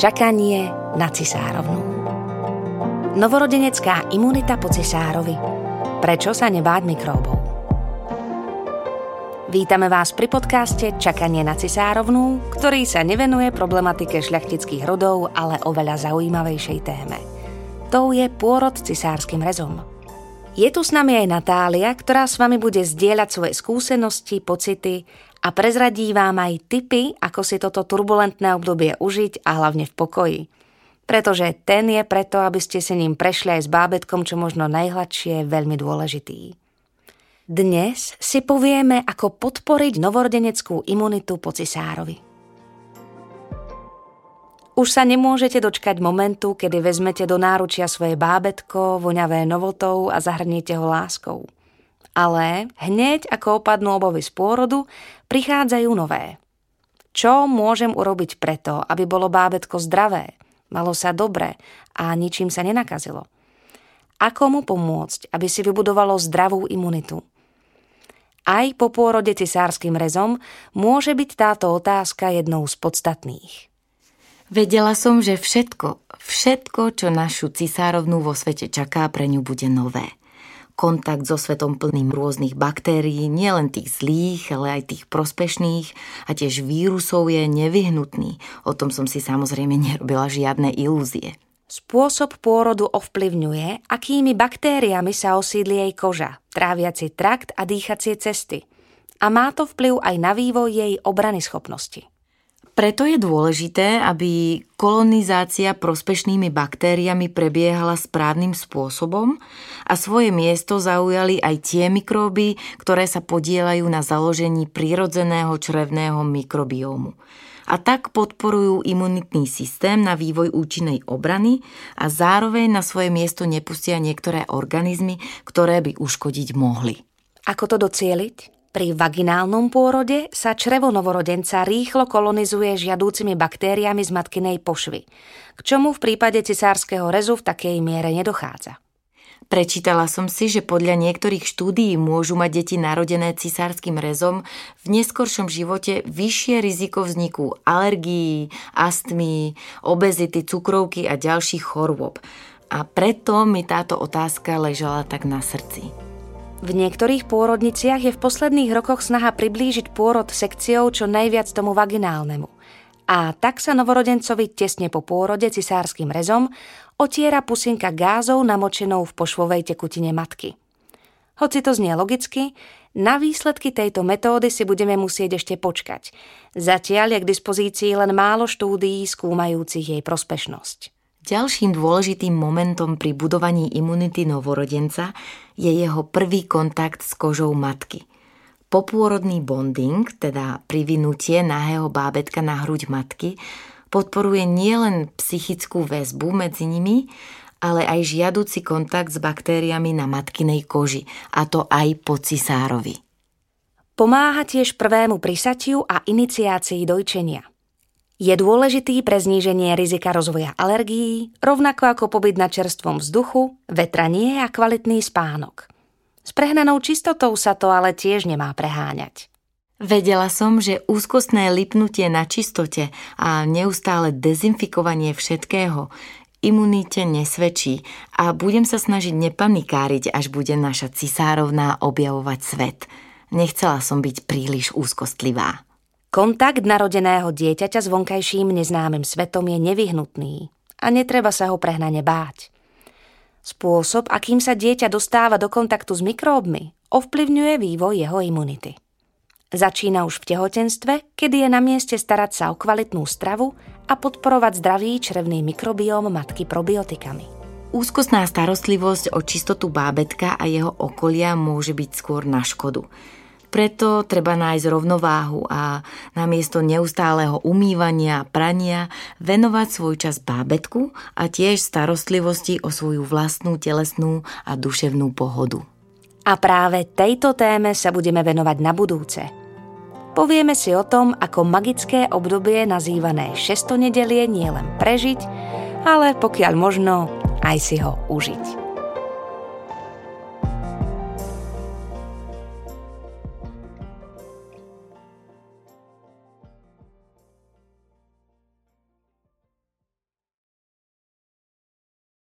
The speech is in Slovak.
Čakanie na cisárovnú. Novorodenecká imunita po cisárovi. Prečo sa nebáť mikróbov? Vítame vás pri podcaste Čakanie na cisárovnú, ktorý sa nevenuje problematike šľachtických rodov, ale oveľa zaujímavejšej téme. To je pôrod cisárskym rezom. Je tu s nami aj Natália, ktorá s vami bude zdieľať svoje skúsenosti, pocity a prezradí vám aj tipy, ako si toto turbulentné obdobie užiť a hlavne v pokoji. Pretože ten je preto, aby ste si ním prešli aj s bábetkom čo možno najhladšie, veľmi dôležitý. Dnes si povieme, ako podporiť novorodeneckú imunitu po cisárovi. Už sa nemôžete dočkať momentu, kedy vezmete do náručia svoje bábetko, voňavé novotou a zahrniete ho láskou. Ale hneď ako opadnú obovy z pôrodu, prichádzajú nové. Čo môžem urobiť preto, aby bolo bábetko zdravé, malo sa dobre a ničím sa nenakazilo? Ako mu pomôcť, aby si vybudovalo zdravú imunitu? Aj po pôrode cisárským rezom môže byť táto otázka jednou z podstatných. Vedela som, že všetko, všetko, čo našu cisárovnú vo svete čaká, pre ňu bude nové. Kontakt so svetom plným rôznych baktérií, nielen tých zlých, ale aj tých prospešných a tiež vírusov je nevyhnutný. O tom som si samozrejme nerobila žiadne ilúzie. Spôsob pôrodu ovplyvňuje, akými baktériami sa osídli jej koža, tráviaci trakt a dýchacie cesty. A má to vplyv aj na vývoj jej obrany schopnosti. Preto je dôležité, aby kolonizácia prospešnými baktériami prebiehala správnym spôsobom a svoje miesto zaujali aj tie mikróby, ktoré sa podielajú na založení prírodzeného črevného mikrobiómu a tak podporujú imunitný systém na vývoj účinnej obrany a zároveň na svoje miesto nepustia niektoré organizmy, ktoré by uškodiť mohli. Ako to docieliť? Pri vaginálnom pôrode sa črevo novorodenca rýchlo kolonizuje žiadúcimi baktériami z matkinej pošvy, k čomu v prípade cisárskeho rezu v takej miere nedochádza. Prečítala som si, že podľa niektorých štúdií môžu mať deti narodené cisárskym rezom v neskoršom živote vyššie riziko vzniku alergií, astmy, obezity, cukrovky a ďalších chorôb. A preto mi táto otázka ležala tak na srdci. V niektorých pôrodniciach je v posledných rokoch snaha priblížiť pôrod sekciou čo najviac tomu vaginálnemu. A tak sa novorodencovi tesne po pôrode cisárským rezom otiera pusinka gázov namočenou v pošvovej tekutine matky. Hoci to znie logicky, na výsledky tejto metódy si budeme musieť ešte počkať. Zatiaľ je k dispozícii len málo štúdií skúmajúcich jej prospešnosť. Ďalším dôležitým momentom pri budovaní imunity novorodenca je jeho prvý kontakt s kožou matky. Popôrodný bonding, teda privinutie nahého bábetka na hruď matky, podporuje nielen psychickú väzbu medzi nimi, ale aj žiaduci kontakt s baktériami na matkinej koži, a to aj po cisárovi. Pomáha tiež prvému prisatiu a iniciácii dojčenia. Je dôležitý pre zníženie rizika rozvoja alergií, rovnako ako pobyt na čerstvom vzduchu, vetranie a kvalitný spánok. S prehnanou čistotou sa to ale tiež nemá preháňať. Vedela som, že úzkostné lipnutie na čistote a neustále dezinfikovanie všetkého imunite nesvedčí a budem sa snažiť nepanikáriť, až bude naša cisárovná objavovať svet. Nechcela som byť príliš úzkostlivá. Kontakt narodeného dieťaťa s vonkajším neznámym svetom je nevyhnutný a netreba sa ho prehnane báť. Spôsob, akým sa dieťa dostáva do kontaktu s mikróbmi, ovplyvňuje vývoj jeho imunity. Začína už v tehotenstve, kedy je na mieste starať sa o kvalitnú stravu a podporovať zdravý črevný mikrobióm matky probiotikami. Úzkostná starostlivosť o čistotu bábetka a jeho okolia môže byť skôr na škodu. Preto treba nájsť rovnováhu a namiesto neustáleho umývania a prania venovať svoj čas bábetku a tiež starostlivosti o svoju vlastnú telesnú a duševnú pohodu. A práve tejto téme sa budeme venovať na budúce. Povieme si o tom, ako magické obdobie nazývané šestonedelie nielen prežiť, ale pokiaľ možno aj si ho užiť.